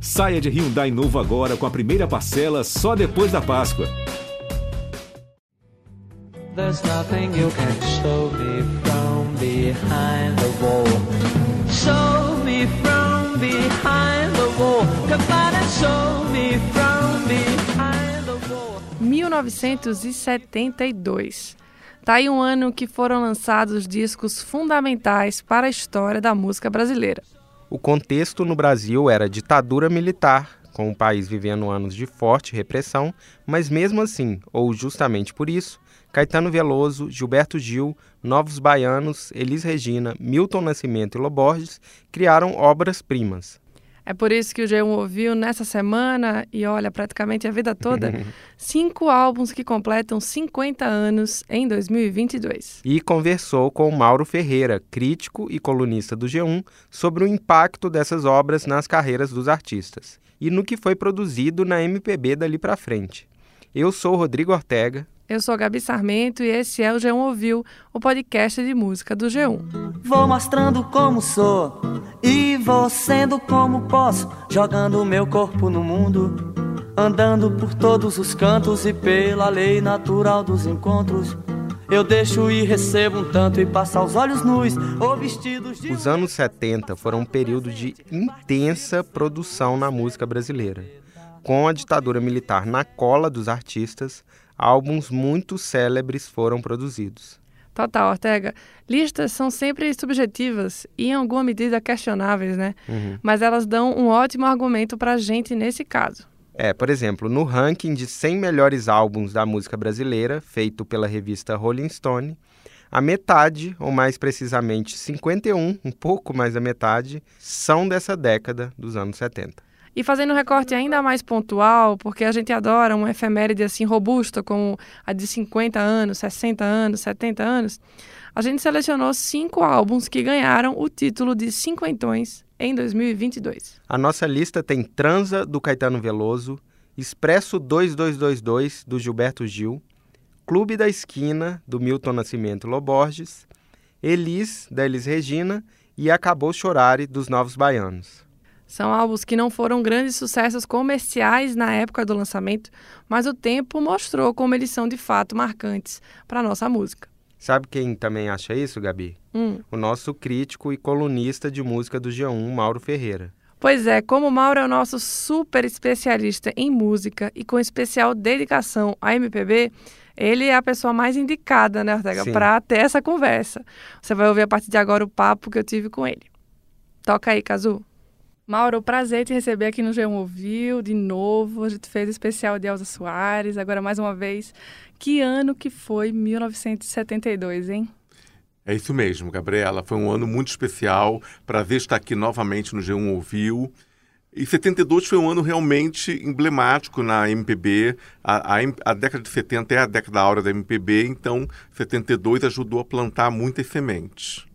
Saia de Hyundai novo agora com a primeira parcela só depois da Páscoa. There's nothing you can show me from behind the wall. Show me from behind the wall. Come on and show me from behind the wall. 1972. Tá aí um ano que foram lançados discos fundamentais para a história da música brasileira. O contexto no Brasil era ditadura militar, com o país vivendo anos de forte repressão, mas mesmo assim, ou justamente por isso, Caetano Veloso, Gilberto Gil, Novos Baianos, Elis Regina, Milton Nascimento e Loborges criaram obras-primas. É por isso que o G1 ouviu nessa semana, e olha, praticamente a vida toda, cinco álbuns que completam 50 anos em 2022. E conversou com Mauro Ferreira, crítico e colunista do G1, sobre o impacto dessas obras nas carreiras dos artistas e no que foi produzido na MPB dali para frente. Eu sou Rodrigo Ortega. Eu sou Gabi Sarmento e esse é o G1 Ouviu, o podcast de música do G1. Vou mostrando como sou e vou sendo como posso, jogando meu corpo no mundo, andando por todos os cantos e pela lei natural dos encontros. Eu deixo e recebo um tanto e passo os olhos nus ou vestidos de. Os anos 70 foram um período de intensa produção na música brasileira. Com a ditadura militar na cola dos artistas, álbuns muito célebres foram produzidos. Total, Ortega. Listas são sempre subjetivas e, em alguma medida, questionáveis, né? Uhum. Mas elas dão um ótimo argumento para a gente nesse caso. É, por exemplo, no ranking de 100 melhores álbuns da música brasileira, feito pela revista Rolling Stone, a metade, ou mais precisamente 51, um pouco mais da metade, são dessa década dos anos 70. E fazendo um recorte ainda mais pontual, porque a gente adora uma efeméride assim robusta, como a de 50 anos, 60 anos, 70 anos, a gente selecionou cinco álbuns que ganharam o título de cinquentões em 2022. A nossa lista tem Transa, do Caetano Veloso, Expresso 2222, do Gilberto Gil, Clube da Esquina, do Milton Nascimento Loborges, Elis, da Elis Regina e Acabou Chorare, dos Novos Baianos. São álbuns que não foram grandes sucessos comerciais na época do lançamento, mas o tempo mostrou como eles são de fato marcantes para a nossa música. Sabe quem também acha isso, Gabi? Hum. O nosso crítico e colunista de música do G1, Mauro Ferreira. Pois é, como o Mauro é o nosso super especialista em música e com especial dedicação à MPB, ele é a pessoa mais indicada, né, Ortega, para ter essa conversa. Você vai ouvir a partir de agora o papo que eu tive com ele. Toca aí, Cazu. Mauro, prazer te receber aqui no G1 Ouviu de novo. A gente fez especial de Elza Soares, agora mais uma vez. Que ano que foi 1972, hein? É isso mesmo, Gabriela. Foi um ano muito especial. Prazer estar aqui novamente no G1 Ouviu. E 72 foi um ano realmente emblemático na MPB. A, a, a, década de 70 é a década áurea da MPB, então 72 ajudou a plantar muitas sementes.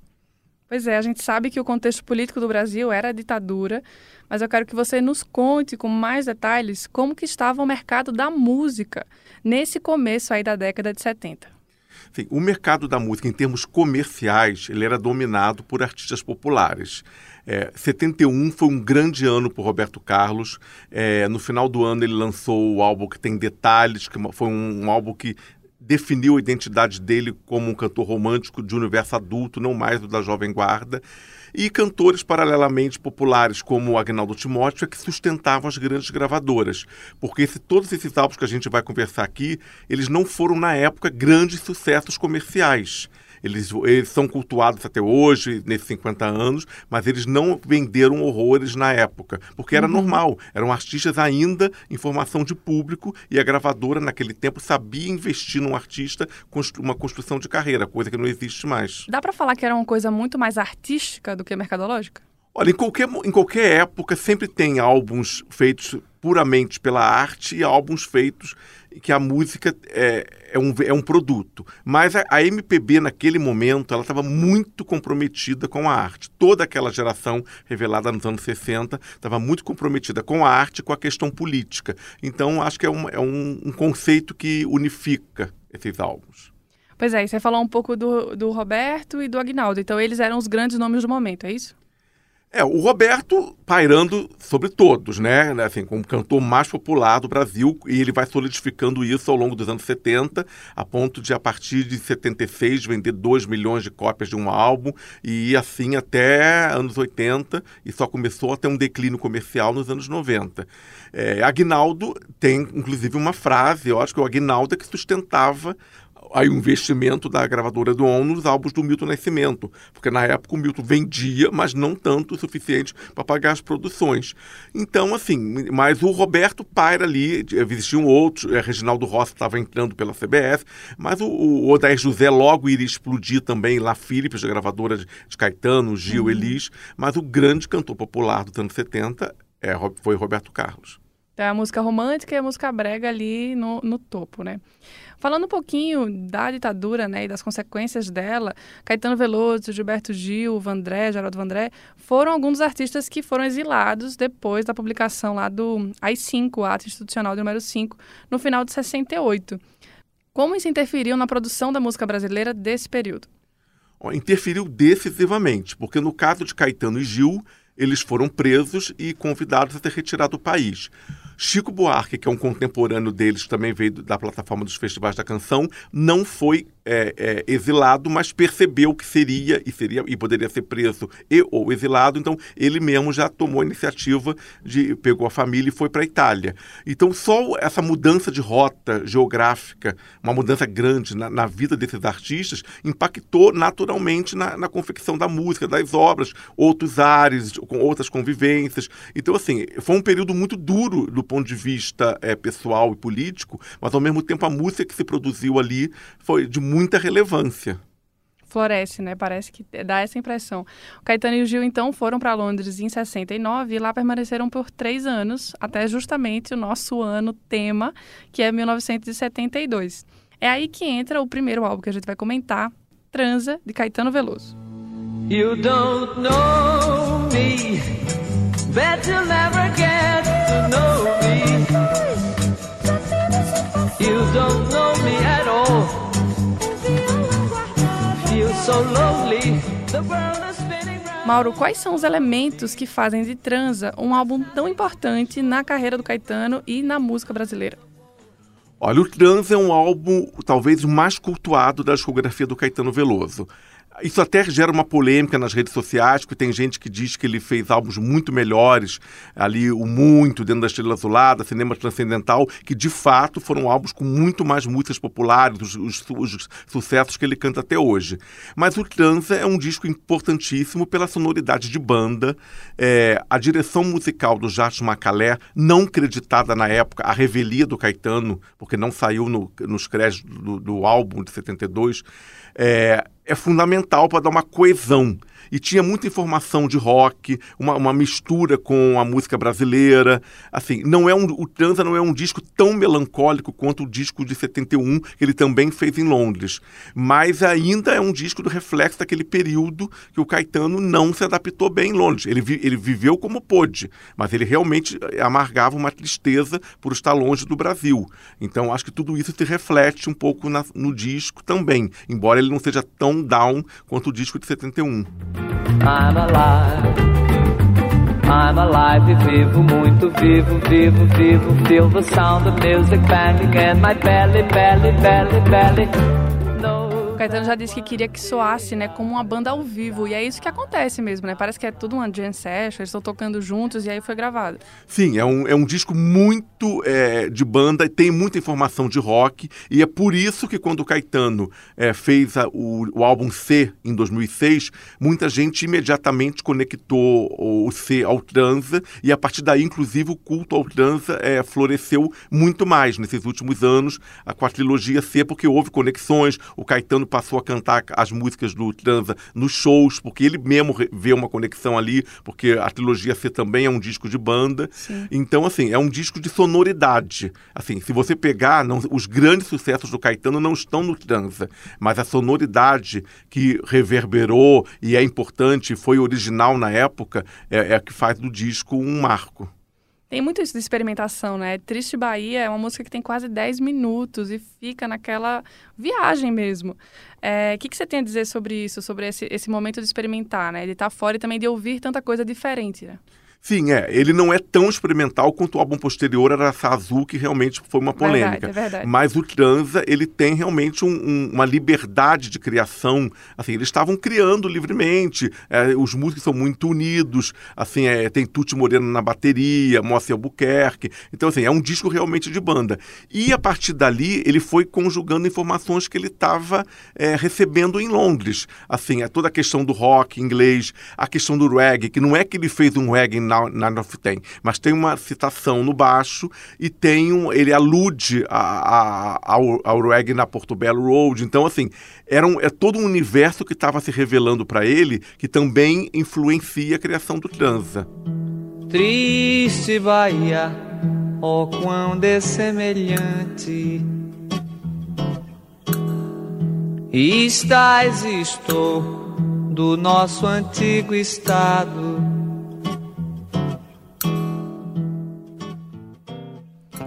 Pois é, a gente sabe que o contexto político do Brasil era a ditadura, mas eu quero que você nos conte com mais detalhes como que estava o mercado da música nesse começo aí da década de 70. Sim, o mercado da música, em termos comerciais, ele era dominado por artistas populares. É, 71 foi um grande ano para Roberto Carlos. É, no final do ano ele lançou o álbum que tem detalhes, que foi um, um álbum que definiu a identidade dele como um cantor romântico de universo adulto, não mais do da Jovem Guarda, e cantores paralelamente populares como Agnaldo Timóteo é que sustentavam as grandes gravadoras, porque se todos esses álbuns que a gente vai conversar aqui, eles não foram na época grandes sucessos comerciais. Eles, eles são cultuados até hoje, nesses 50 anos, mas eles não venderam horrores na época, porque era uhum. normal. Eram artistas ainda em formação de público e a gravadora, naquele tempo, sabia investir num artista com uma construção de carreira, coisa que não existe mais. Dá para falar que era uma coisa muito mais artística do que mercadológica? Olha, em qualquer, em qualquer época sempre tem álbuns feitos puramente pela arte e álbuns feitos que a música é, é, um, é um produto. Mas a, a MPB, naquele momento, ela estava muito comprometida com a arte. Toda aquela geração revelada nos anos 60 estava muito comprometida com a arte e com a questão política. Então, acho que é um, é um, um conceito que unifica esses álbuns. Pois é, você falou um pouco do, do Roberto e do Agnaldo. Então, eles eram os grandes nomes do momento, é isso? É, o Roberto pairando sobre todos, né? Assim, como cantor mais popular do Brasil, e ele vai solidificando isso ao longo dos anos 70, a ponto de, a partir de 76, vender 2 milhões de cópias de um álbum, e assim até anos 80, e só começou a ter um declínio comercial nos anos 90. É, Agnaldo tem, inclusive, uma frase, eu acho que o Agnaldo é que sustentava aí o investimento da gravadora do ONU nos álbuns do Milton Nascimento, porque na época o Milton vendia, mas não tanto o suficiente para pagar as produções. Então, assim, mas o Roberto paira ali, existiam outros, é, Reginaldo Rossi estava entrando pela CBS, mas o, o Odair José logo iria explodir também lá Philips, a gravadora de, de Caetano, Gil, uhum. Elis, mas o grande cantor popular dos anos 70 é, foi Roberto Carlos. É a música romântica e a música brega ali no, no topo, né? Falando um pouquinho da ditadura né, e das consequências dela, Caetano Veloso, Gilberto Gil, Vandré, Geraldo Vandré, foram alguns dos artistas que foram exilados depois da publicação lá do AI-5, Ato Institucional número 5, no final de 68. Como isso interferiu na produção da música brasileira desse período? Interferiu decisivamente, porque no caso de Caetano e Gil, eles foram presos e convidados a ser retirados do país. Chico Buarque, que é um contemporâneo deles, também veio da plataforma dos festivais da canção, não foi é, é, exilado, mas percebeu que seria e seria e poderia ser preso e ou exilado. Então ele mesmo já tomou a iniciativa de pegou a família e foi para a Itália. Então só essa mudança de rota geográfica, uma mudança grande na, na vida desses artistas, impactou naturalmente na, na, confecção da música, das obras, outros ares, com outras convivências. Então assim foi um período muito duro do ponto de vista é, pessoal e político, mas ao mesmo tempo a música que se produziu ali foi de muita relevância. Floresce, né? Parece que dá essa impressão. O Caetano e o Gil, então, foram para Londres em 69 e lá permaneceram por três anos, até justamente o nosso ano tema, que é 1972. É aí que entra o primeiro álbum que a gente vai comentar, Transa, de Caetano Veloso. You don't know me, bet you'll never get to know me. You don't know Mauro, quais são os elementos que fazem de Transa um álbum tão importante na carreira do Caetano e na música brasileira? Olha, o Transa é um álbum talvez mais cultuado da discografia do Caetano Veloso. Isso até gera uma polêmica nas redes sociais, porque tem gente que diz que ele fez álbuns muito melhores, ali o Muito, Dentro da Estrela Azulada, Cinema Transcendental, que de fato foram álbuns com muito mais músicas populares, os, os, os sucessos que ele canta até hoje. Mas o Transa é um disco importantíssimo pela sonoridade de banda, é, a direção musical do Jato Macalé, não creditada na época, a revelia do Caetano, porque não saiu no, nos créditos do, do álbum de 72, é, é fundamental para dar uma coesão e tinha muita informação de rock, uma, uma mistura com a música brasileira. Assim, não é um, o Transa não é um disco tão melancólico quanto o disco de 71, que ele também fez em Londres. Mas ainda é um disco do reflexo daquele período que o Caetano não se adaptou bem em Londres. Ele, vi, ele viveu como pôde, mas ele realmente amargava uma tristeza por estar longe do Brasil. Então acho que tudo isso se reflete um pouco na, no disco também, embora ele não seja tão down quanto o disco de 71. I'm alive. I'm alive e vivo, muito vivo, vivo, vivo. Feel the sound of music banging in my belly, belly, belly, belly. Caetano já disse que queria que soasse, né, como uma banda ao vivo. E é isso que acontece mesmo, né? Parece que é tudo uma jam session, eles estão tocando juntos e aí foi gravado. Sim, é um, é um disco muito é, de banda, tem muita informação de rock. E é por isso que quando o Caetano é, fez a, o, o álbum C em 2006, muita gente imediatamente conectou o C ao transa. E a partir daí, inclusive, o culto ao transa é, floresceu muito mais nesses últimos anos com a trilogia C, porque houve conexões. O Caetano passou a cantar as músicas do Transa nos shows, porque ele mesmo vê uma conexão ali, porque a trilogia C também é um disco de banda. Sim. Então, assim, é um disco de sonoridade. Assim, se você pegar, não, os grandes sucessos do Caetano não estão no Transa, mas a sonoridade que reverberou e é importante, foi original na época, é, é a que faz do disco um marco. Tem muito isso de experimentação, né? Triste Bahia é uma música que tem quase 10 minutos e fica naquela viagem mesmo. O é, que, que você tem a dizer sobre isso, sobre esse, esse momento de experimentar, né? De estar tá fora e também de ouvir tanta coisa diferente, né? Sim, é. Ele não é tão experimental quanto o álbum posterior era Azul, que realmente foi uma polêmica. Verdade, é verdade. Mas o Transa, ele tem realmente um, um, uma liberdade de criação. Assim, eles estavam criando livremente. É, os músicos são muito unidos. Assim, é, tem Tuti Moreno na bateria, Moacir Albuquerque. Então, assim, é um disco realmente de banda. E a partir dali, ele foi conjugando informações que ele estava é, recebendo em Londres. Assim, é toda a questão do rock inglês, a questão do reggae, que não é que ele fez um reggae Ten. Mas tem uma citação no baixo e tem um, ele alude a, a, ao, ao reggae na Portobello Road. Então, assim, era um, é todo um universo que estava se revelando para ele que também influencia a criação do transa. Triste Bahia, oh quão dessemelhante Estás estou do nosso antigo estado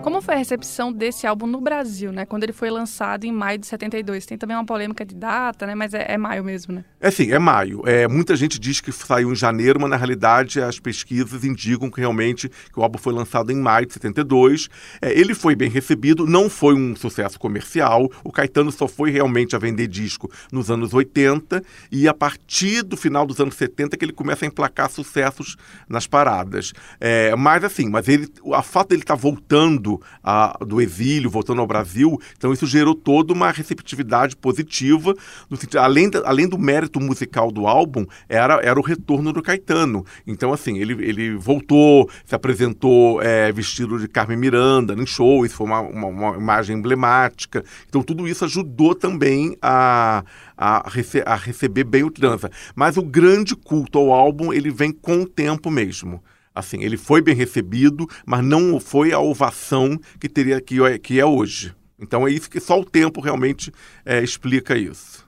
Como foi a recepção desse álbum no Brasil, né? Quando ele foi lançado em maio de 72. Tem também uma polêmica de data, né? Mas é, é maio mesmo, né? É sim, é maio. É, muita gente diz que saiu em janeiro, mas na realidade as pesquisas indicam que realmente que o álbum foi lançado em maio de 72. É, ele foi bem recebido, não foi um sucesso comercial. O Caetano só foi realmente a vender disco nos anos 80 e a partir do final dos anos 70 que ele começa a emplacar sucessos nas paradas. É, mas assim, mas ele, a fato dele estar tá voltando a, do exílio, voltando ao Brasil. Então isso gerou toda uma receptividade positiva, no sentido, além, da, além do mérito musical do álbum, era, era o retorno do Caetano. Então, assim, ele, ele voltou, se apresentou é, vestido de Carmen Miranda em show, isso foi uma, uma, uma imagem emblemática. Então, tudo isso ajudou também a, a, rece a receber bem o transa. Mas o grande culto ao álbum, ele vem com o tempo mesmo. Assim, ele foi bem recebido, mas não foi a ovação que teria que, é, que é hoje. Então é isso que só o tempo realmente é, explica isso.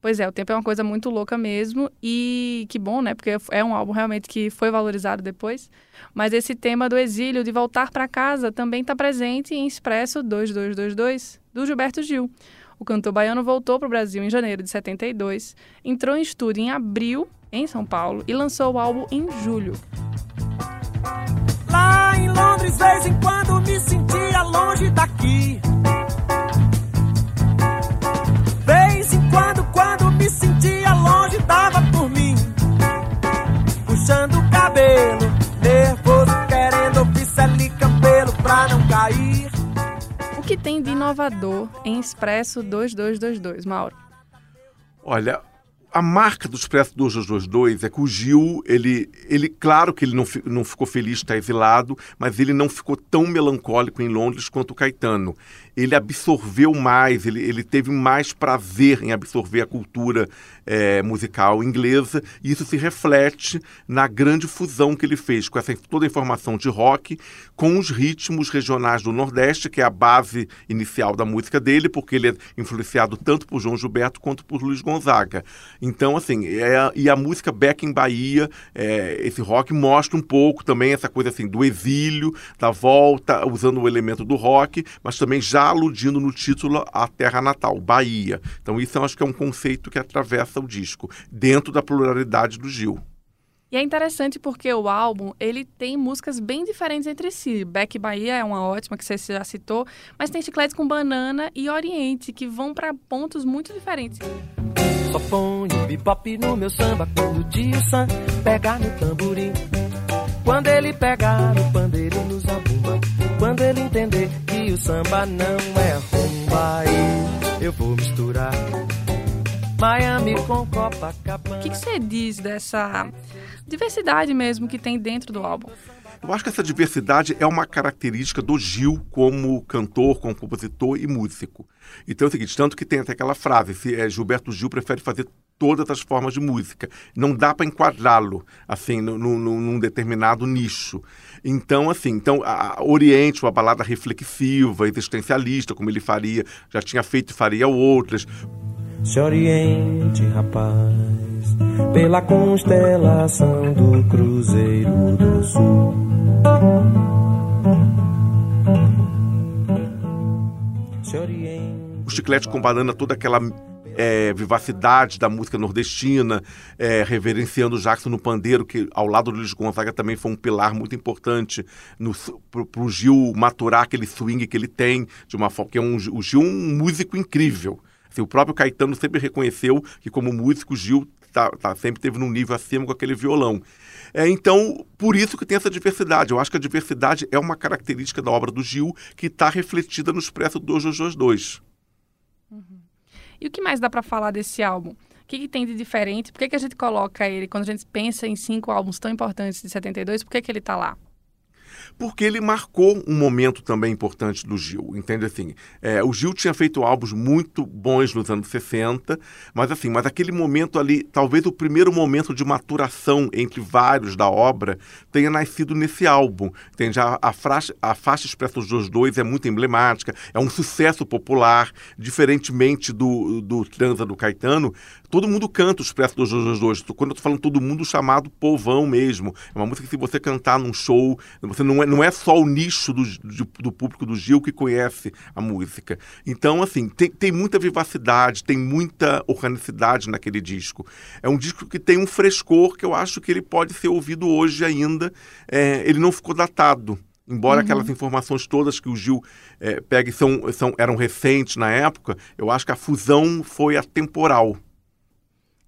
Pois é, o tempo é uma coisa muito louca mesmo e que bom, né? Porque é um álbum realmente que foi valorizado depois. Mas esse tema do exílio, de voltar para casa, também está presente em Expresso 2222 do Gilberto Gil. O cantor baiano voltou para o Brasil em janeiro de 72, entrou em estúdio em abril em São Paulo e lançou o álbum em julho. Lá em Londres, vez em quando me sentia longe daqui. Vez em quando, quando me sentia longe, dava por mim. Puxando o cabelo, nervoso, querendo oficial e cabelo pra não cair. O que tem de inovador em Expresso 2222, Mauro? Olha, a marca do Expresso 2222 é que o Gil, ele, ele claro que ele não, não ficou feliz de estar exilado, mas ele não ficou tão melancólico em Londres quanto o Caetano ele absorveu mais, ele, ele teve mais prazer em absorver a cultura é, musical inglesa, e isso se reflete na grande fusão que ele fez com essa, toda a informação de rock com os ritmos regionais do Nordeste, que é a base inicial da música dele, porque ele é influenciado tanto por João Gilberto quanto por Luiz Gonzaga. Então, assim, é, e a música Back in Bahia, é, esse rock mostra um pouco também essa coisa assim do exílio, da volta, usando o elemento do rock, mas também já aludindo no título à terra natal, Bahia. Então isso eu acho que é um conceito que atravessa o disco, dentro da pluralidade do Gil. E é interessante porque o álbum, ele tem músicas bem diferentes entre si. Beck Bahia é uma ótima que você já citou, mas tem chicletes com banana e Oriente que vão para pontos muito diferentes. Só ponho bebop no meu samba quando o tio Sam pegar no tamborim. Quando ele pegar o pandeiro nos zabumba. Quando ele entender que o samba não é rumba, aí eu vou misturar Miami com Copacabana. O que, que você diz dessa diversidade mesmo que tem dentro do álbum? Eu acho que essa diversidade é uma característica do Gil como cantor, como compositor e músico. Então é o seguinte, tanto que tem até aquela frase, se é, Gilberto Gil prefere fazer todas as formas de música. Não dá para enquadrá-lo assim no, no, num determinado nicho. Então, assim, então a Oriente, uma balada reflexiva, existencialista, como ele faria, já tinha feito e faria outras. Se oriente, rapaz, pela constelação do Cruzeiro do Sul. O chiclete com banana, toda aquela é, vivacidade da música nordestina, é, reverenciando Jackson no pandeiro, que ao lado do Luiz Gonzaga também foi um pilar muito importante para o Gil maturar aquele swing que ele tem, de uma forma que é um, o Gil é um músico incrível. Assim, o próprio Caetano sempre reconheceu que, como músico, Gil tá, tá, sempre teve num nível acima com aquele violão. É, então, por isso que tem essa diversidade. Eu acho que a diversidade é uma característica da obra do Gil que está refletida no Expresso 222. Uhum. E o que mais dá para falar desse álbum? O que, que, tem de diferente? Por que, que a gente coloca ele, quando a gente pensa em cinco álbuns tão importantes de 72, por que, que ele está lá? Porque ele marcou um momento também importante do Gil, entende assim? É, o Gil tinha feito álbuns muito bons nos anos 60, mas assim, mas aquele momento ali, talvez o primeiro momento de maturação entre vários da obra tenha nascido nesse álbum, entende? A, a, faixa, a faixa Expresso dos Dois é muito emblemática, é um sucesso popular, diferentemente do, do Transa do Caetano, todo mundo canta o Expresso dos Dois. Quando eu tô falando todo mundo, chamado povão mesmo. É uma música que se você cantar num show, você não é, não é só o nicho do, do, do público do Gil que conhece a música. Então, assim, tem, tem muita vivacidade, tem muita organicidade naquele disco. É um disco que tem um frescor que eu acho que ele pode ser ouvido hoje ainda. É, ele não ficou datado. Embora uhum. aquelas informações todas que o Gil é, pega são, são, eram recentes na época, eu acho que a fusão foi atemporal.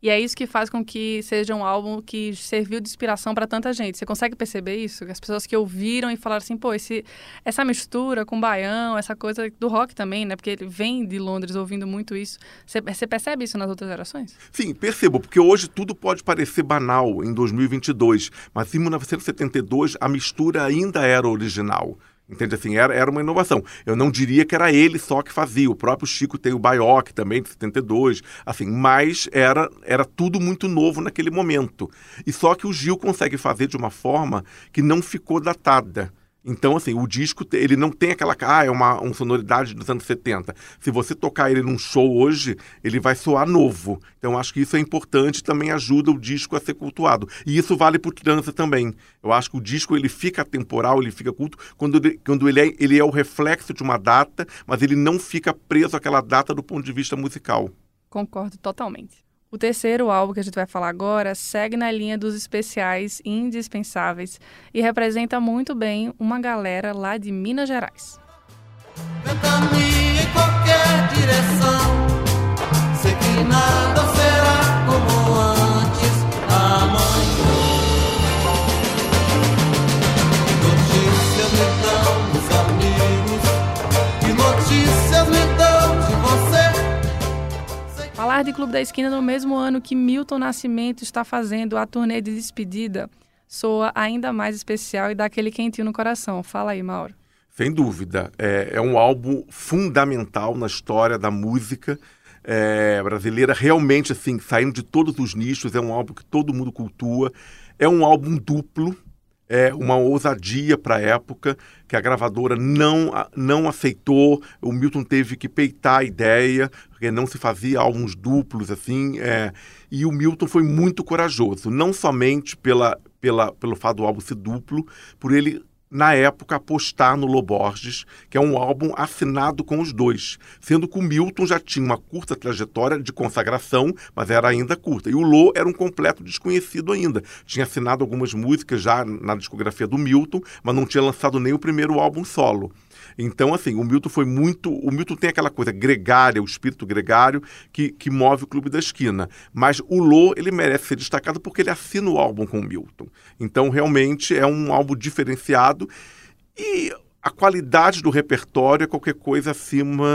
E é isso que faz com que seja um álbum que serviu de inspiração para tanta gente. Você consegue perceber isso? As pessoas que ouviram e falaram assim, pô, esse, essa mistura com baião, essa coisa do rock também, né? Porque ele vem de Londres ouvindo muito isso. Você, você percebe isso nas outras gerações? Sim, percebo, porque hoje tudo pode parecer banal em 2022, mas em 1972 a mistura ainda era original. Entende assim? Era, era uma inovação. Eu não diria que era ele só que fazia. O próprio Chico tem o Baioc também, de 72. Assim, mas era, era tudo muito novo naquele momento. E só que o Gil consegue fazer de uma forma que não ficou datada. Então, assim, o disco, ele não tem aquela. Ah, é uma, uma sonoridade dos anos 70. Se você tocar ele num show hoje, ele vai soar novo. Então, acho que isso é importante também ajuda o disco a ser cultuado. E isso vale para o Trança também. Eu acho que o disco ele fica temporal, ele fica culto, quando, ele, quando ele, é, ele é o reflexo de uma data, mas ele não fica preso àquela data do ponto de vista musical. Concordo totalmente. O terceiro álbum que a gente vai falar agora segue na linha dos especiais indispensáveis e representa muito bem uma galera lá de Minas Gerais. Em qualquer direção, sei que nada De Clube da Esquina no mesmo ano que Milton Nascimento está fazendo a turnê de despedida soa ainda mais especial e dá aquele quentinho no coração. Fala aí, Mauro. Sem dúvida. É, é um álbum fundamental na história da música é, brasileira. Realmente, assim, saindo de todos os nichos, é um álbum que todo mundo cultua. É um álbum duplo, é uma ousadia para a época que a gravadora não, não aceitou. O Milton teve que peitar a ideia, porque não se fazia álbuns duplos assim. É, e o Milton foi muito corajoso, não somente pela, pela, pelo fato do álbum ser duplo, por ele na época, apostar no Loborges, que é um álbum assinado com os dois, sendo que o Milton já tinha uma curta trajetória de consagração, mas era ainda curta. E o Lô era um completo desconhecido ainda. Tinha assinado algumas músicas já na discografia do Milton, mas não tinha lançado nem o primeiro álbum solo. Então, assim, o Milton foi muito. O Milton tem aquela coisa gregária, o espírito gregário, que, que move o Clube da Esquina. Mas o Lô, ele merece ser destacado porque ele assina o álbum com o Milton. Então, realmente, é um álbum diferenciado. E a qualidade do repertório é qualquer coisa acima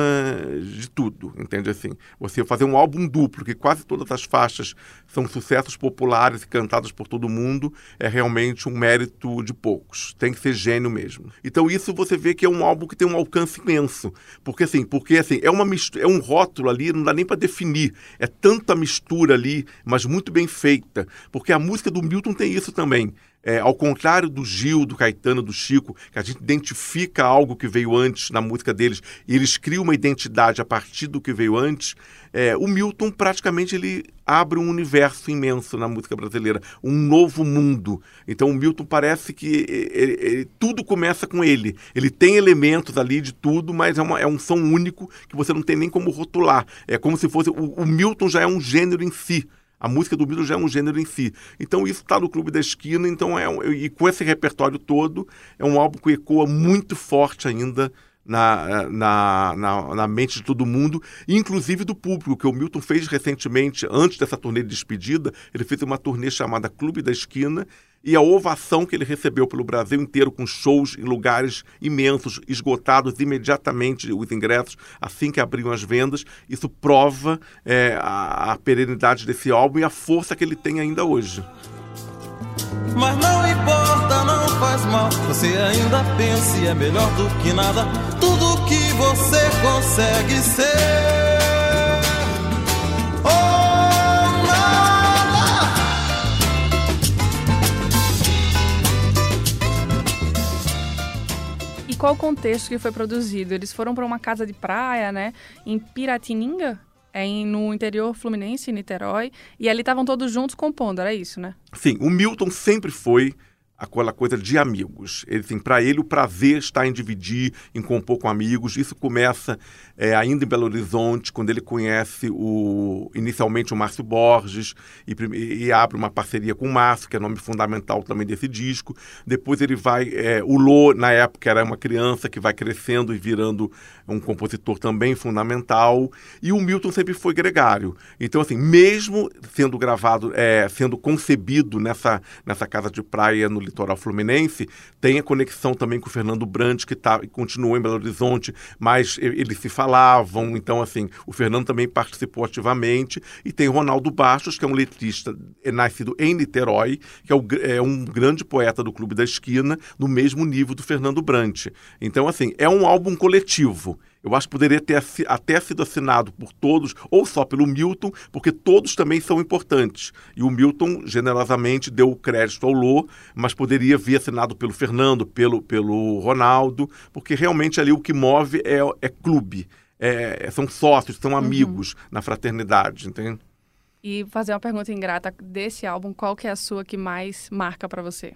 de tudo, entende assim? Você fazer um álbum duplo, que quase todas as faixas são sucessos populares e cantadas por todo mundo, é realmente um mérito de poucos. Tem que ser gênio mesmo. Então isso você vê que é um álbum que tem um alcance imenso, porque assim, porque assim, é uma mistura, é um rótulo ali, não dá nem para definir. É tanta mistura ali, mas muito bem feita, porque a música do Milton tem isso também É, ao contrário do Gil, do Caetano, do Chico, que a gente identifica algo que veio antes na música deles e eles criam uma identidade a partir do que veio antes, é, o Milton praticamente ele abre um universo imenso na música brasileira, um novo mundo. Então o Milton parece que ele, ele, tudo começa com ele. Ele tem elementos ali de tudo, mas é, uma, é, um som único que você não tem nem como rotular. É como se fosse. O, o Milton já é um gênero em si. A música do Milton já é um gênero em si. Então isso está no Clube da Esquina, então é um, e com esse repertório todo, é um álbum que ecoa muito forte ainda na, na, na, na, mente de todo mundo, inclusive do público, que o Milton fez recentemente, antes dessa turnê de despedida, ele fez uma turnê chamada Clube da Esquina, e a ovação que ele recebeu pelo Brasil inteiro, com shows em lugares imensos, esgotados imediatamente os ingressos, assim que abriam as vendas, isso prova é, a, a perenidade desse álbum e a força que ele tem ainda hoje. Mas não importa, não faz mal. Você ainda pensa e é melhor do que nada. Tudo que você consegue ser. Qual o contexto que foi produzido? Eles foram para uma casa de praia, né? Em Piratininga? é no interior fluminense, em Niterói, e ali estavam todos juntos compondo, era isso, né? Sim, o Milton sempre foi aquela coisa de amigos. Ele, assim, para ele, o prazer está em dividir, em compor com amigos. Isso começa é, ainda em Belo Horizonte, quando ele conhece o, inicialmente o Márcio Borges e, e, abre uma parceria com o Márcio, que é nome fundamental também desse disco. Depois ele vai. É, o Lô, na época, era uma criança que vai crescendo e virando um compositor também fundamental. E o Milton sempre foi gregário. Então, assim, mesmo sendo gravado, é, sendo concebido nessa, nessa casa de praia no litoral fluminense, tem a conexão também com o Fernando Brandt, que tá, continuou em Belo Horizonte, mas eles se falavam. Então, assim, o Fernando também participou ativamente. E tem Ronaldo Bastos, que é um letrista é nascido em Niterói, que é, o, é um grande poeta do Clube da Esquina, no mesmo nível do Fernando Brandt. Então, assim, é um álbum coletivo. Eu acho que poderia ter até sido assinado por todos, ou só pelo Milton, porque todos também são importantes. E o Milton generosamente deu o crédito ao Lô, mas poderia vir assinado pelo Fernando, pelo, pelo Ronaldo, porque realmente ali o que move é, é clube. É, são sócios, são uhum. amigos uhum. na fraternidade, entende? E fazer uma pergunta ingrata desse álbum, qual que é a sua que mais marca para você?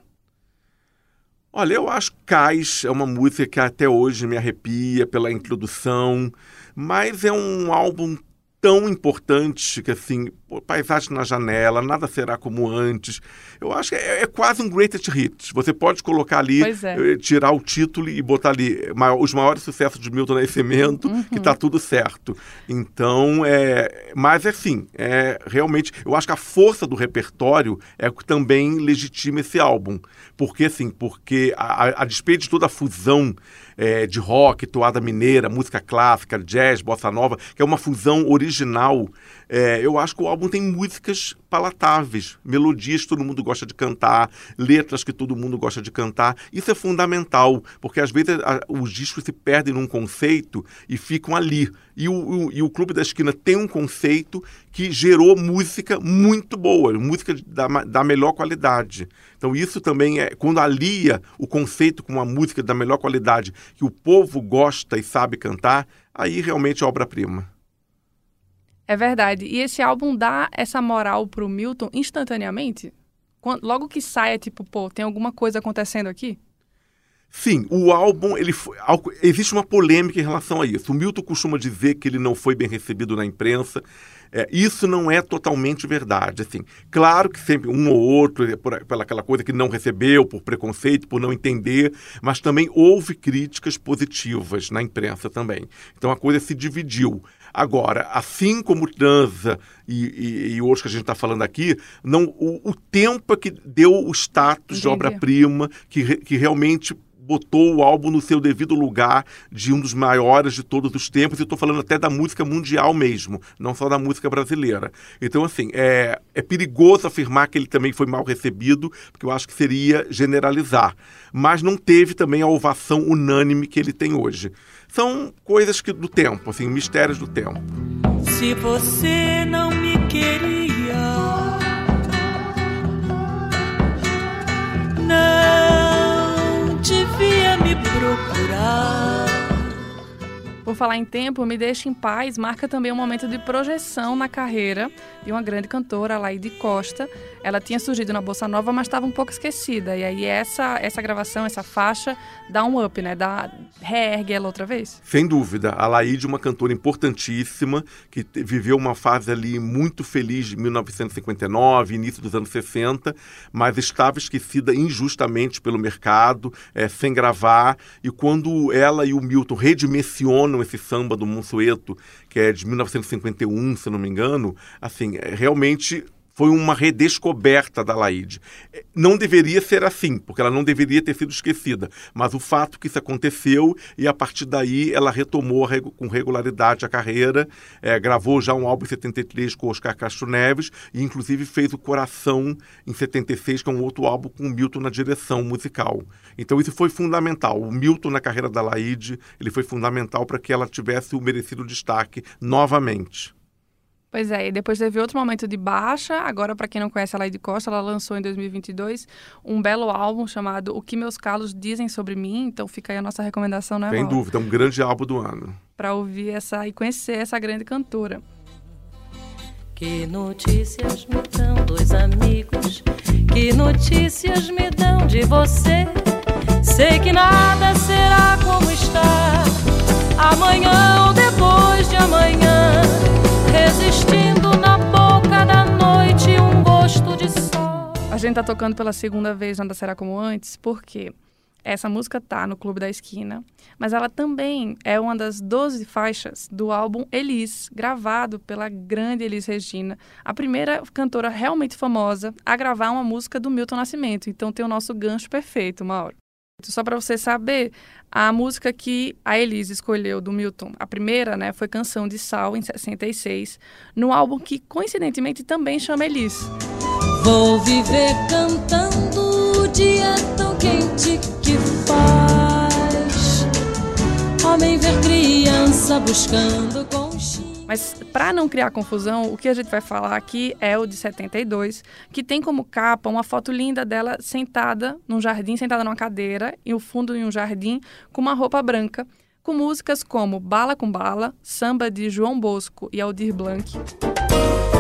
Olha, eu acho Cais é uma música que até hoje me arrepia pela introdução, mas é um álbum tão importante que assim, paisagem na janela, nada será como antes. Eu acho que é, é quase um greatest hit. Você pode colocar ali, é. Eh, tirar o título e botar ali os maiores sucessos de Milton Nascimento, uhum. que está tudo certo. Então, é, mas assim, é realmente, eu acho que a força do repertório é o que também legitima esse álbum. Porque assim, porque a, a despeito de toda a fusão é, de rock, toada mineira, música clássica, jazz, bossa nova, que é uma fusão original é, eu acho que o álbum tem músicas palatáveis, melodias que todo mundo gosta de cantar, letras que todo mundo gosta de cantar. Isso é fundamental, porque às vezes a, os discos se perdem num conceito e ficam ali. E o, o, e o Clube da Esquina tem um conceito que gerou música muito boa, música da, da melhor qualidade. Então isso também é, quando alia o conceito com uma música da melhor qualidade, que o povo gosta e sabe cantar, aí realmente é obra-prima. É verdade. E esse álbum dá essa moral pro Milton instantaneamente? Quando, logo que sai, é tipo, pô, tem alguma coisa acontecendo aqui? Sim, o álbum, ele foi, existe uma polêmica em relação a isso. O Milton costuma dizer que ele não foi bem recebido na imprensa. É, isso não é totalmente verdade. Assim, claro que sempre um ou outro, é por, pela aquela coisa que não recebeu, por preconceito, por não entender, mas também houve críticas positivas na imprensa também. Então a coisa se dividiu. Agora, assim como Transa e, e, e outros que a gente está falando aqui, não, o, o tempo é que deu o status Entendi. de obra-prima, que, que realmente botou o álbum no seu devido lugar de um dos maiores de todos os tempos, e estou falando até da música mundial mesmo, não só da música brasileira. Então, assim, é, é perigoso afirmar que ele também foi mal recebido, porque eu acho que seria generalizar. Mas não teve também a ovação unânime que ele tem hoje. São coisas que do tempo, assim, mistérios do tempo. Se você não me falar em tempo, Me Deixe em Paz marca também um momento de projeção na carreira de uma grande cantora, Laide Costa. Ela tinha surgido na Bossa Nova, mas estava um pouco esquecida. E aí essa, essa gravação, essa faixa, dá um up, né? Dá, reergue ela outra vez. Sem dúvida. A Laide é uma cantora importantíssima, que viveu uma fase ali muito feliz de 1959, início dos anos 60, mas estava esquecida injustamente pelo mercado, é, sem gravar. E quando ela e o Milton redimensionam esse samba do Monsueto, que é de 1951, se não me engano, assim, é, realmente foi uma redescoberta da Laide. Não deveria ser assim, porque ela não deveria ter sido esquecida, mas o fato que isso aconteceu e a partir daí ela retomou com regularidade a carreira, é, gravou já um álbum em 73 com Oscar Castro Neves e inclusive fez o Coração em 76, que é um outro álbum com o Milton na direção musical. Então isso foi fundamental. O Milton na carreira da Laide, ele foi fundamental para que ela tivesse o merecido destaque novamente. Pois é, e depois teve outro momento de baixa. Agora, para quem não conhece a Lady Costa, ela lançou em 2022 um belo álbum chamado O que Meus Calos Dizem Sobre Mim. Então fica aí a nossa recomendação, né, Sem dúvida, é um grande álbum do ano. Para ouvir essa e conhecer essa grande cantora. Que notícias me dão dois amigos? Que notícias me dão de você? Sei que nada será como está amanhã ou depois de amanhã A gente tá tocando pela segunda vez Nada Será Como Antes, porque essa música tá no Clube da Esquina, mas ela também é uma das 12 faixas do álbum Elis, gravado pela grande Elis Regina, a primeira cantora realmente famosa a gravar uma música do Milton Nascimento. Então tem o nosso gancho perfeito, Mauro. Só para você saber, a música que a Elise escolheu do Milton, a primeira, né, foi Canção de Sal, em 66, no álbum que, coincidentemente, também chama Elise. Vou viver cantando o dia tão quente que faz. Homem ver criança buscando. Mas para não criar confusão, o que a gente vai falar aqui é o de 72, que tem como capa uma foto linda dela sentada num jardim, sentada numa cadeira, e o fundo em um jardim, com uma roupa branca, com músicas como Bala com Bala, Samba de João Bosco e Aldir Blanc.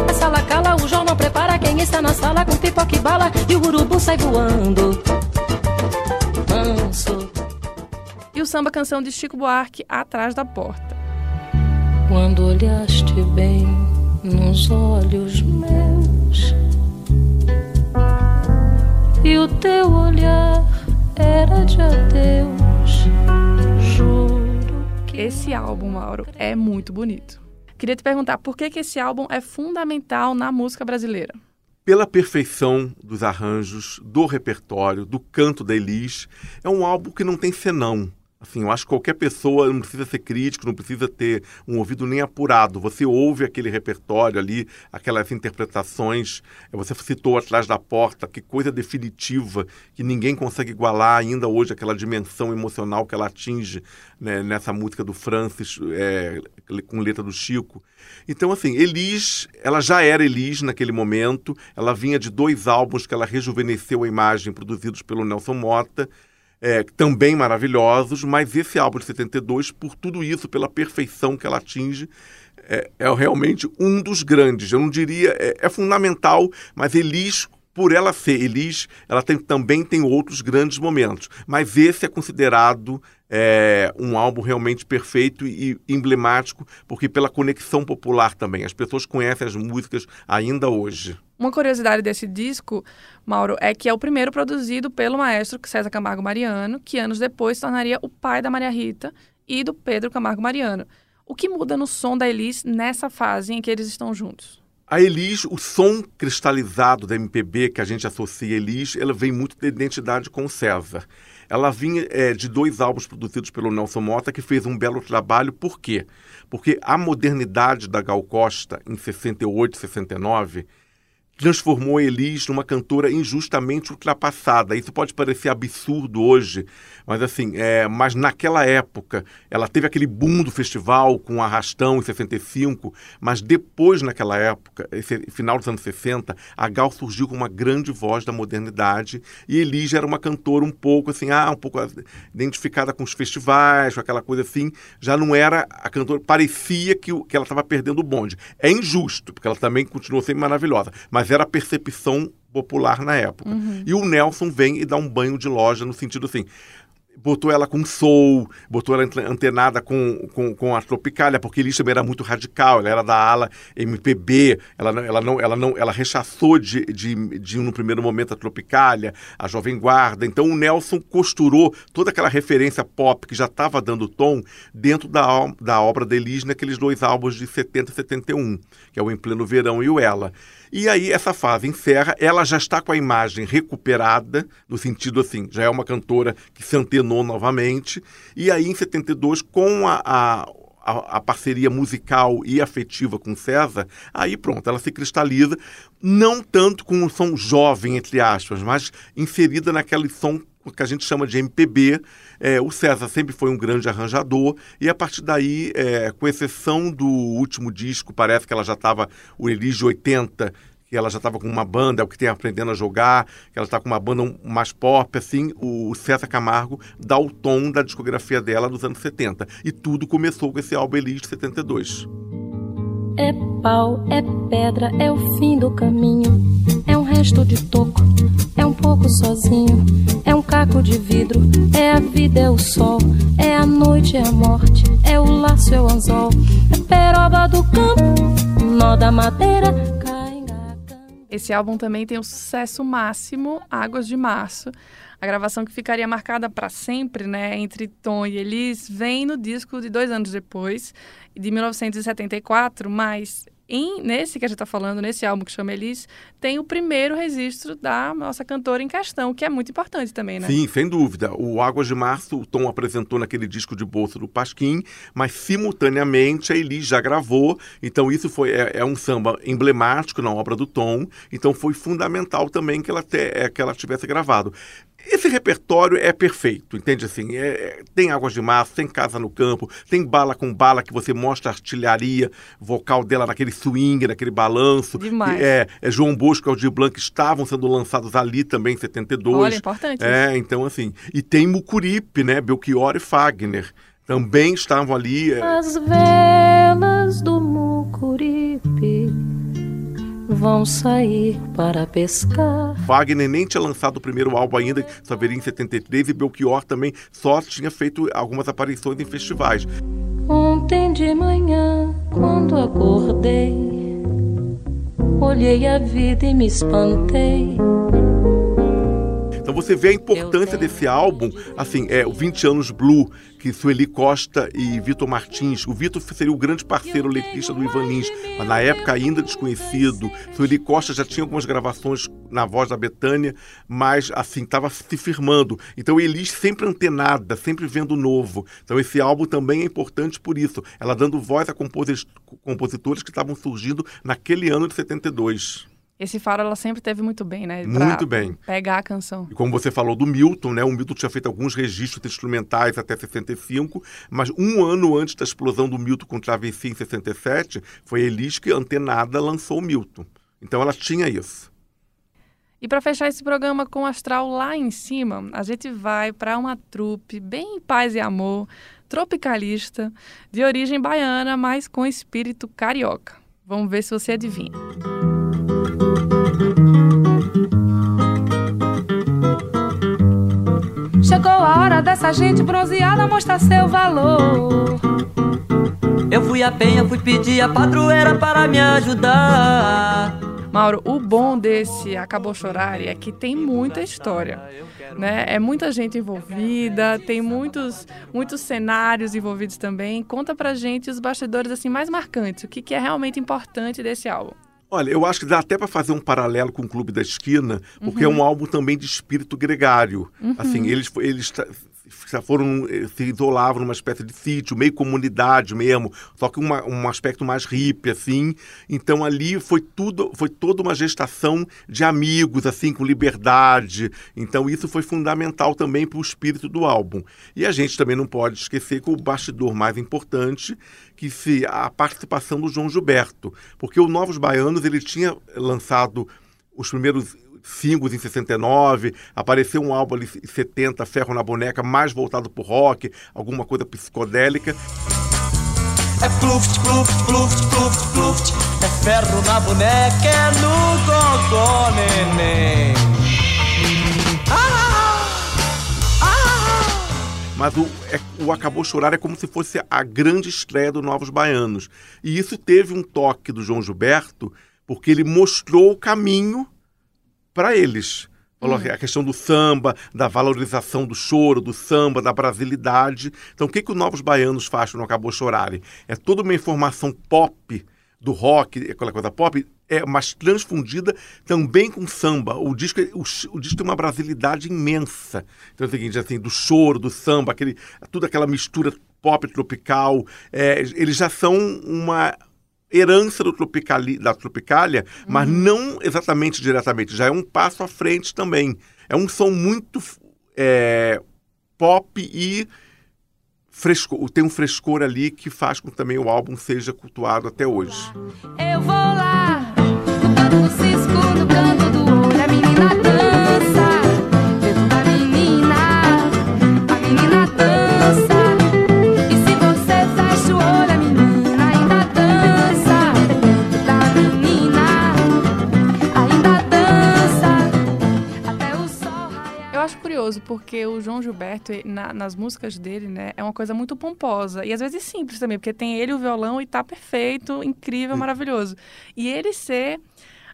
A sala cala, o jornal prepara quem está na sala com pipoca e bala e o urubu sai voando. Manso. E o samba canção de Chico Buarque, Atrás da Porta quando olhaste bem nos olhos meus e o teu olhar era de adeus. Juro que esse álbum, Mauro, é muito bonito. Queria te perguntar por que, que esse álbum é fundamental na música brasileira? Pela perfeição dos arranjos, do repertório, do canto da Elis, é um álbum que não tem senão Assim, eu acho que qualquer pessoa não precisa ser crítico, não precisa ter um ouvido nem apurado. Você ouve aquele repertório ali, aquelas interpretações. É, você citou atrás da porta, que coisa definitiva, que ninguém consegue igualar ainda hoje aquela dimensão emocional que ela atinge né, nessa música do Francis, é, com letra do Chico. Então, assim, Elis, ela já era Elis naquele momento. Ela vinha de dois álbuns que ela rejuvenesceu a imagem, produzidos pelo Nelson Mota é, também maravilhosos, mas esse álbum de 72, por tudo isso, pela perfeição que ela atinge, é, é realmente um dos grandes. Eu não diria, é, é fundamental, mas Elis por ela ser Elis, ela tem, também tem outros grandes momentos. Mas esse é considerado é, um álbum realmente perfeito e emblemático, porque pela conexão popular também. As pessoas conhecem as músicas ainda hoje. Uma curiosidade desse disco, Mauro, é que é o primeiro produzido pelo maestro César Camargo Mariano, que anos depois se tornaria o pai da Maria Rita e do Pedro Camargo Mariano. O que muda no som da Elis nessa fase em que eles estão juntos? A Elis, o som cristalizado da MPB que a gente associa a Elis, ela vem muito da identidade com o César. Ela vinha é, de dois álbuns produzidos pelo Nelson Mota, que fez um belo trabalho. Por quê? Porque a modernidade da Gal Costa, em 68, 69, transformou Elis numa cantora injustamente ultrapassada. Isso pode parecer absurdo hoje, mas assim, é, mas naquela época ela teve aquele boom do festival com Arrastão em 65, mas depois naquela época, final dos anos 60, a Gal surgiu com uma grande voz da modernidade e Elis era uma cantora um pouco assim, ah, um pouco identificada com os festivais, com aquela coisa assim, já não era a cantora, parecia que, que ela estava perdendo o bonde. É injusto, porque ela também continuou sendo maravilhosa, mas era a percepção popular na época. Uhum. E o Nelson vem e dá um banho de loja no sentido assim, botou ela com soul, botou ela antenada com, com, com a Tropicália, porque Elis também era muito radical, ela era da ala MPB, ela, ela, não, ela, não, ela rechaçou de, de, de, no primeiro momento a Tropicália, a Jovem Guarda. Então o Nelson costurou toda aquela referência pop que já estava dando tom dentro da, da obra da Elis naqueles dois álbuns de 70 e 71, que é o Em Pleno Verão e o Ela. E aí essa fase encerra, ela já está com a imagem recuperada, no sentido assim, já é uma cantora que se antenou novamente, e aí em 72, com a, a a, a, parceria musical e afetiva com César, aí pronto, ela se cristaliza, não tanto com um som jovem, entre aspas, mas inserida naquele som que a gente chama de MPB. É, o César sempre foi um grande arranjador e a partir daí, é, com exceção do último disco, parece que ela já estava, o Elige 80, que ela já estava com uma banda, é o que tem aprendendo a jogar, que ela está com uma banda mais pop, assim, o César Camargo dá o tom da discografia dela dos anos 70. E tudo começou com esse álbum Elis de 72. É pau, é pedra, é o fim do caminho. Resto de toco, é um pouco sozinho. É um caco de vidro, é a vida, é o sol. É a noite, é a morte, é o laço, é o anzol. É peroba do campo, nó da madeira. Esse álbum também tem o sucesso máximo, Águas de Março. A gravação que ficaria marcada para sempre, né, entre Tom e Elis, vem no disco de dois anos depois, de 1974, mas em, nesse que a gente está falando, nesse álbum que chama Elis, tem o primeiro registro da nossa cantora em questão, que é muito importante também, né? Sim, sem dúvida. O Águas de Março, o Tom apresentou naquele disco de bolsa do Pasquim, mas simultaneamente a Elis já gravou, então isso foi é, é, um samba emblemático na obra do Tom, então foi fundamental também que ela, te, é, que ela tivesse gravado. Esse repertório é perfeito, entende assim? É, é, tem Águas de Março, tem Casa no Campo, tem Bala com Bala, que você mostra a artilharia vocal dela naquele swing, naquele balanço. Demais. É, é João Bosco e Aldir Blanc estavam sendo lançados ali também em 72. Olha, importante. É, então assim. E tem Mucuripe, né? Belchior e Fagner. Também estavam ali. É... As velas do Mucuripe vão sair para pescar. Wagner nem tinha lançado o primeiro álbum ainda, só veria em 73, e Belchior também só tinha feito algumas aparições em festivais. Ontem de manhã, quando acordei, olhei a vida e me espantei. Então você vê a importância desse álbum, assim, é o 20 anos Blue, que Sueli Costa e Vitor Martins. O Vitor seria o grande parceiro letrista do Ivan Lins, mas na época ainda desconhecido. Sueli Costa já tinha algumas gravações na voz da Betânia, mas assim, estava se firmando. Então Elis sempre antenada, sempre vendo novo. Então esse álbum também é importante por isso. Ela dando voz a compositores que estavam surgindo naquele ano de 72. Esse faro ela sempre teve muito bem, né? Muito bem. Pegar a canção. E como você falou do Milton, né? O Milton tinha feito alguns registros instrumentais até 65, mas um ano antes da explosão do Milton com Travessia em 67, foi Elis que antenada lançou o Milton. Então ela tinha isso. E para fechar esse programa com o astral lá em cima, a gente vai para uma trupe bem paz e amor, tropicalista, de origem baiana, mas com espírito carioca. Vamos ver se você adivinha. Chegou a hora dessa gente bronzeada mostrar seu valor. Eu fui a penha, fui pedir a padroeira para me ajudar. Mauro, o bom desse Acabou Chorar é que tem muita história. Né? É muita gente envolvida, tem muitos, muitos cenários envolvidos também. Conta pra gente os bastidores assim mais marcantes, o que, que é realmente importante desse álbum. Olha, eu acho que dá até para fazer um paralelo com o Clube da Esquina, porque uhum. é um álbum também de espírito gregário. Uhum. Assim, eles, eles foram eh, se isolavam numa espécie de sítio, meio comunidade mesmo, só que uma, um aspecto mais hippie, assim. Então ali foi tudo, foi toda uma gestação de amigos, assim, com liberdade. Então isso foi fundamental também para o espírito do álbum. E a gente também não pode esquecer que o bastidor mais importante que se a participação do João Gilberto, porque o Novos Baianos ele tinha lançado os primeiros singles em 69, apareceu um álbum ali em 70, Ferro na Boneca, mais voltado pro rock, alguma coisa psicodélica. É pluft, pluft, pluft, pluft, pluft, é ferro na boneca, é no gogó, neném. Ah, ah. Mas o, é, o Acabou Chorar é como se fosse a grande estreia do Novos Baianos. E isso teve um toque do João Gilberto, porque ele mostrou o caminho para eles. Falou uhum. a questão do samba, da valorização do choro, do samba, da brasilidade. Então, o que, que o Novos Baianos faz quando acabou chorarem? É toda uma informação pop do rock, aquela coisa pop, é, mas transfundida também com samba. O disco, o, o, disco tem uma brasilidade imensa. Então é o seguinte, assim, do choro, do samba, aquele, tudo aquela mistura pop tropical. É, eles já são uma herança do tropicali, da Tropicália, uhum. mas não exatamente diretamente, já é um passo à frente também. É um som muito é, pop e fresco, tem um frescor ali que faz com que também o álbum seja cultuado até hoje. Eu vou lá, curioso porque o João Gilberto, na, nas músicas dele, né, é uma coisa muito pomposa. E às vezes simples também, porque tem ele o violão e tá perfeito, incrível, maravilhoso. E ele ser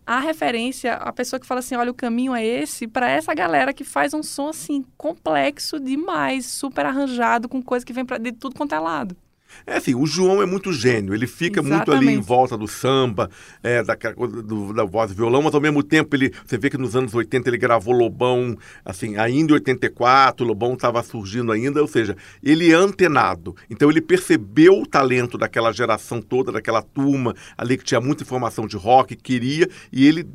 a referência, a pessoa que fala assim, olha, o caminho é esse, para essa galera que faz um som assim complexo demais, super arranjado, com coisa que vem pra, de tudo quanto é lado. É assim, o João é muito gênio, ele fica Exatamente. muito ali em volta do samba, é, da, do, da voz e violão, mas ao mesmo tempo ele, você vê que nos anos 80 ele gravou Lobão, assim, ainda em 84, Lobão estava surgindo ainda, ou seja, ele é antenado. Então ele percebeu o talento daquela geração toda, daquela turma ali que tinha muita informação de rock, queria, e ele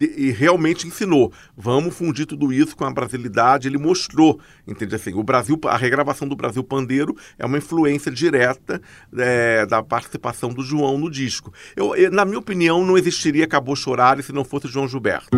e realmente ensinou. Vamos fundir tudo isso com a brasilidade. Ele mostrou, entende assim, o Brasil, a regravação do Brasil Pandeiro é uma influência direta é, da participação do João no disco. Eu, na minha opinião, não existiria Acabou Chorar se não fosse João Gilberto.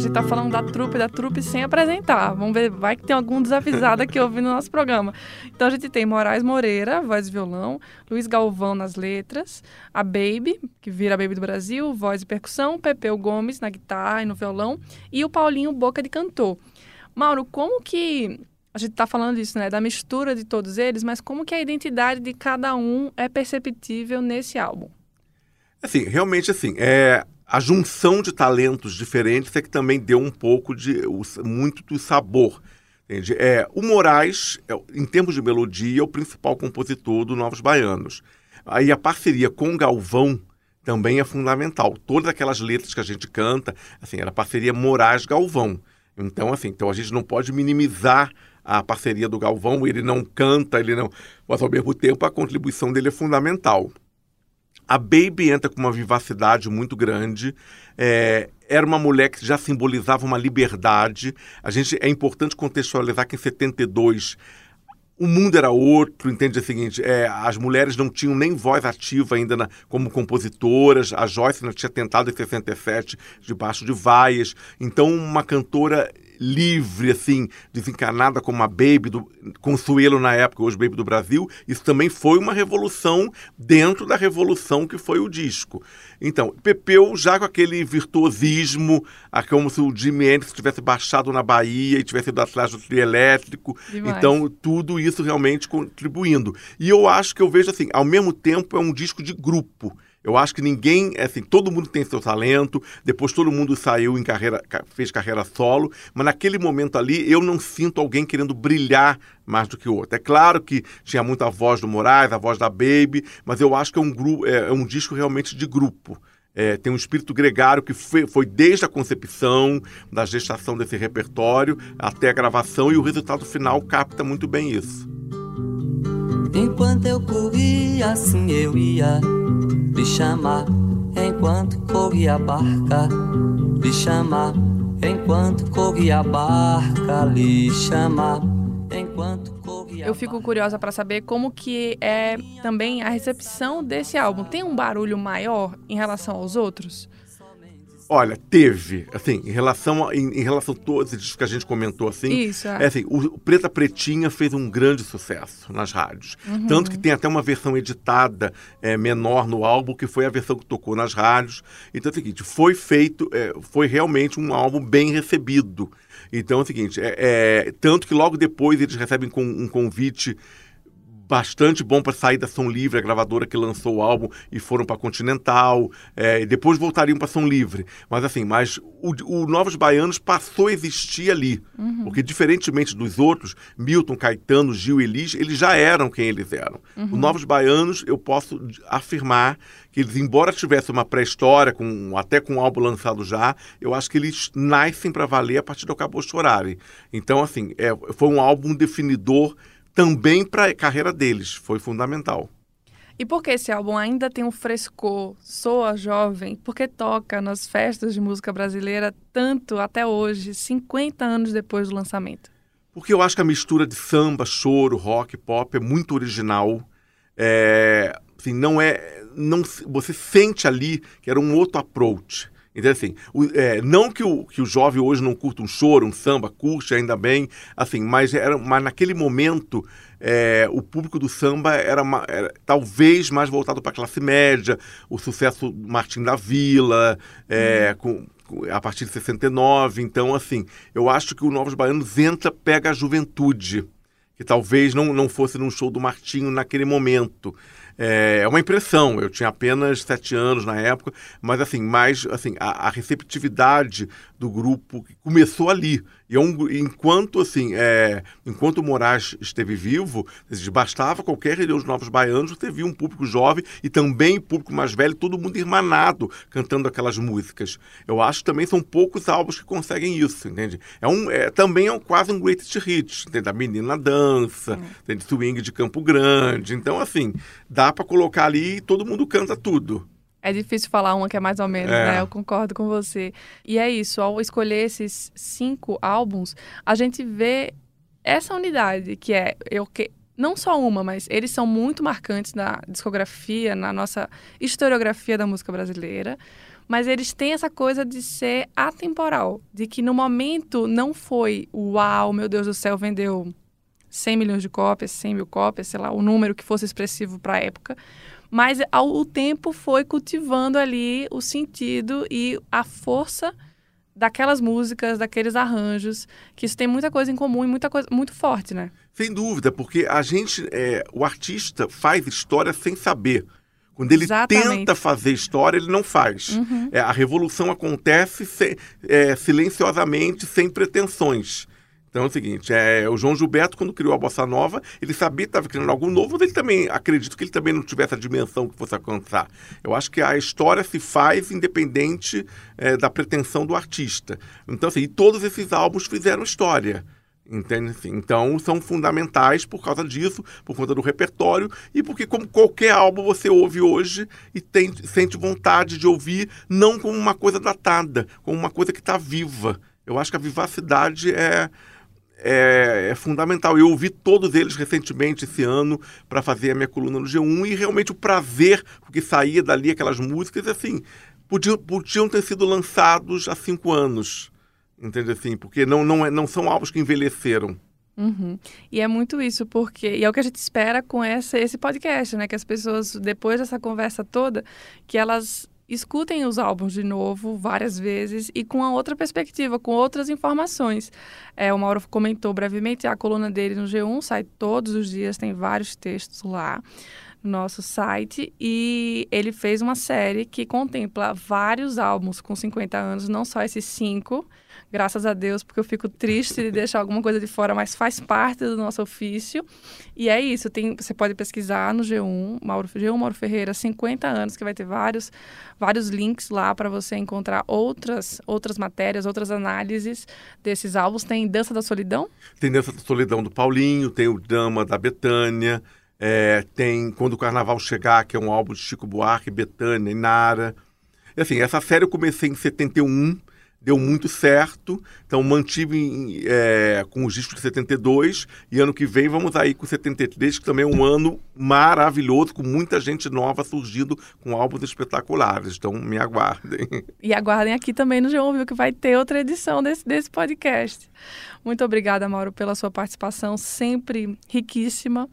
Gente tá falando da trupe, da trupe sem apresentar. Vamos ver, vai que tem algum desavisado aqui ouvindo o nosso programa. Então a gente tem Moraes Moreira, voz e violão, Luiz Galvão nas letras, a Baby, que vira a Baby do Brasil, voz e percussão, Pepeu Gomes na guitarra e no violão, e o Paulinho Boca de Cantor. Mauro, como que a gente está falando disso, né, da mistura de todos eles, mas como que a identidade de cada um é perceptível nesse álbum? Assim, realmente assim, é, a junção de talentos diferentes é que também deu um pouco de muito do sabor. Entende? É, o Moraes, é, em termos de melodia, é o principal compositor do Novos Baianos. Aí a parceria com Galvão também é fundamental. Todas aquelas letras que a gente canta, assim, era parceria Moraes-Galvão. Então, assim, então a gente não pode minimizar a parceria do Galvão, ele não canta, ele não. Mas ao mesmo tempo a contribuição dele é fundamental. A Baby entra com uma vivacidade muito grande. É, era uma mulher que já simbolizava uma liberdade. A gente é importante contextualizar que em 72 o mundo era outro, entende o seguinte, é, as mulheres não tinham nem voz ativa ainda na, como compositoras, a Joyce não tinha tentado em 67 debaixo de vaias, então uma cantora livre, assim, desencanada como a Baby do Consuelo na época, hoje Baby do Brasil, isso também foi uma revolução dentro da revolução que foi o disco. Então, Pepeu já com aquele virtuosismo, como se o Jimmy Hendrix tivesse baixado na Bahia e tivesse ido atrás do trio elétrico. Demais. Então, tudo isso realmente contribuindo. E eu acho que eu vejo assim, ao mesmo tempo é um disco de grupo Eu acho que ninguém, assim, todo mundo tem seu talento, depois todo mundo saiu em carreira, fez carreira solo, mas naquele momento ali eu não sinto alguém querendo brilhar mais do que o outro. É claro que tinha muita voz do Moraes, a voz da Baby, mas eu acho que é um, grupo, é, é um disco realmente de grupo. É, tem um espírito gregário que foi, foi, desde a concepção, da gestação desse repertório, até a gravação, e o resultado final capta muito bem isso. Enquanto eu corria, assim eu ia lhe chamar. Enquanto corria a barca, lhe chamar. Enquanto corria a barca, lhe chamar. Enquanto corria Eu fico curiosa para saber como que é também a recepção desse álbum. Tem um barulho maior em relação aos outros? Olha, teve, assim, em relação a, em, em, relação a todos esses que a gente comentou, assim, Isso, é. é assim, o, Preta Pretinha fez um grande sucesso nas rádios. Uhum. Tanto que tem até uma versão editada é, menor no álbum, que foi a versão que tocou nas rádios. Então é o seguinte, foi feito, é, foi realmente um álbum bem recebido. Então é o seguinte, é, é tanto que logo depois eles recebem com, um convite bastante bom para sair da Som Livre, a gravadora que lançou o álbum, e foram para Continental, é, e depois voltariam para Som Livre. Mas assim, mas o, o, Novos Baianos passou a existir ali. Uhum. Porque diferentemente dos outros, Milton, Caetano, Gil e Elis, eles já eram quem eles eram. Uhum. Os Novos Baianos, eu posso afirmar que eles, embora tivessem uma pré-história, com, até com um álbum lançado já, eu acho que eles nascem para valer a partir do Acabou Chorarem. Então, assim, é, foi um álbum definidor também para a carreira deles. Foi fundamental. E por que esse álbum ainda tem um frescor, soa jovem? Porque toca nas festas de música brasileira tanto até hoje, 50 anos depois do lançamento? Porque eu acho que a mistura de samba, choro, rock, pop é muito original. É, assim, não é, não, você sente ali que era um outro approach. Então, assim, o, é, não que o, que o jovem hoje não curta um choro, um samba, curte ainda bem, assim, mas, era, mas naquele momento é, o público do samba era, era talvez mais voltado para a classe média, o sucesso do Martim da Vila, é, com, a partir de 69. Então, assim, eu acho que o Novos Baianos entra, pega a juventude, que talvez não, não fosse num show do Martinho naquele momento. É, é uma impressão. Eu tinha apenas sete anos na época, mas assim, mais assim, a, a receptividade do grupo começou ali. E é enquanto assim, é, enquanto o Moraes esteve vivo, bastava qualquer reunião dos novos baianos, você via um público jovem e também público mais velho, todo mundo irmanado cantando aquelas músicas. Eu acho que também são poucos álbuns que conseguem isso, entende? É um, é, também é um, quase um greatest hit, entende? A menina dança, é. de swing de Campo Grande. Então, assim, dá para colocar ali e todo mundo canta tudo. É difícil falar uma que é mais ou menos, é. né? Eu concordo com você. E é isso, ao escolher esses cinco álbuns, a gente vê essa unidade, que é eu que não só uma, mas eles são muito marcantes na discografia, na nossa historiografia da música brasileira. Mas eles têm essa coisa de ser atemporal, de que no momento não foi uau, meu Deus do céu, vendeu 100 milhões de cópias, 100 mil cópias, sei lá, o número que fosse expressivo para a época mas ao, o tempo foi cultivando ali o sentido e a força daquelas músicas, daqueles arranjos, que isso tem muita coisa em comum e muita coisa muito forte, né? Sem dúvida, porque a gente, é, o artista faz história sem saber. Quando ele Exatamente. tenta fazer história, ele não faz. Uhum. É, a revolução acontece se, é, silenciosamente, sem pretensões. Então é o seguinte, é, o João Gilberto, quando criou a Bossa Nova, ele sabia que estava criando algo novo, mas ele também, acredito que ele também não tivesse a dimensão que fosse alcançar. Eu acho que a história se faz independente é, da pretensão do artista. Então, assim, todos esses álbuns fizeram história. Entende? Assim, então, são fundamentais por causa disso, por conta do repertório e porque, como qualquer álbum, você ouve hoje e tem, sente vontade de ouvir, não como uma coisa datada, como uma coisa que está viva. Eu acho que a vivacidade é, é, é, fundamental. Eu ouvi todos eles recentemente esse ano para fazer a minha coluna no G1 e realmente o prazer que saía dali, aquelas músicas, assim, podiam, podiam ter sido lançados há cinco anos. Entende assim? Porque não, não, é, não são álbuns que envelheceram. Uhum. E é muito isso, porque. E é o que a gente espera com essa, esse podcast, né? Que as pessoas, depois dessa conversa toda, que elas escutem os álbuns de novo várias vezes e com a outra perspectiva, com outras informações. É, o Mauro comentou brevemente, a coluna dele no G1 sai todos os dias, tem vários textos lá. no nosso site e ele fez uma série que contempla vários álbuns com 50 anos, não só esses cinco, graças a Deus, porque eu fico triste de deixar alguma coisa de fora, mas faz parte do nosso ofício. E é isso, tem, você pode pesquisar no G1, Mauro, G1 Mauro Ferreira, 50 anos, que vai ter vários, vários links lá para você encontrar outras, outras matérias, outras análises desses álbuns. Tem Dança da Solidão? Tem Dança da Solidão do Paulinho, tem o Dama da Betânia, é, tem Quando o Carnaval Chegar, que é um álbum de Chico Buarque, Betânia e Nara. Assim, essa série eu comecei em 71, deu muito certo, então mantive é, com os discos de 72 e ano que vem vamos aí com 73, que também é um ano maravilhoso, com muita gente nova surgindo com álbuns espetaculares, então me aguardem. E aguardem aqui também no João Viu que vai ter outra edição desse, desse podcast. Muito obrigada, Mauro, pela sua participação, sempre riquíssima,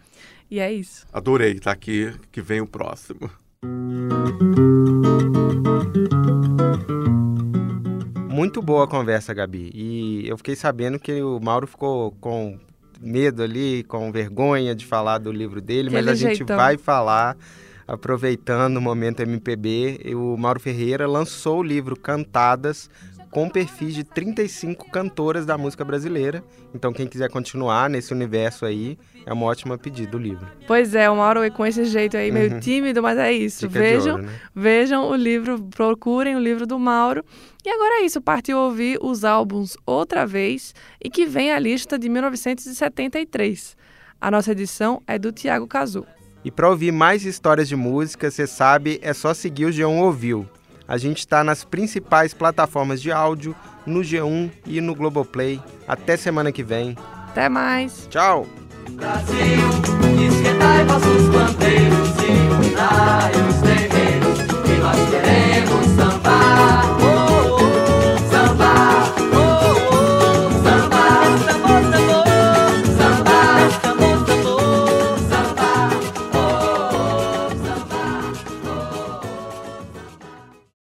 e é isso. Adorei estar aqui, que vem o próximo. Muito boa a conversa, Gabi. E eu fiquei sabendo que o Mauro ficou com medo ali, com vergonha de falar do livro dele, Aquele mas a gente jeitão. vai falar aproveitando o momento MPB. O Mauro Ferreira lançou o livro Cantadas com perfis de 35 cantoras da música brasileira. Então, quem quiser continuar nesse universo aí, é uma ótima pedida do livro. Pois é, o Mauro é com esse jeito aí, meio uhum. tímido, mas é isso. Fica vejam, olho, né? vejam o livro, procurem o livro do Mauro. E agora é isso, partiu ouvir os álbuns outra vez e que vem a lista de 1973. A nossa edição é do Tiago Cazu. E para ouvir mais histórias de música, você sabe, é só seguir o G1 Ouviu. A gente está nas principais plataformas de áudio, no G1 e no Globoplay. Até semana que vem. Até mais. Tchau. Brasil.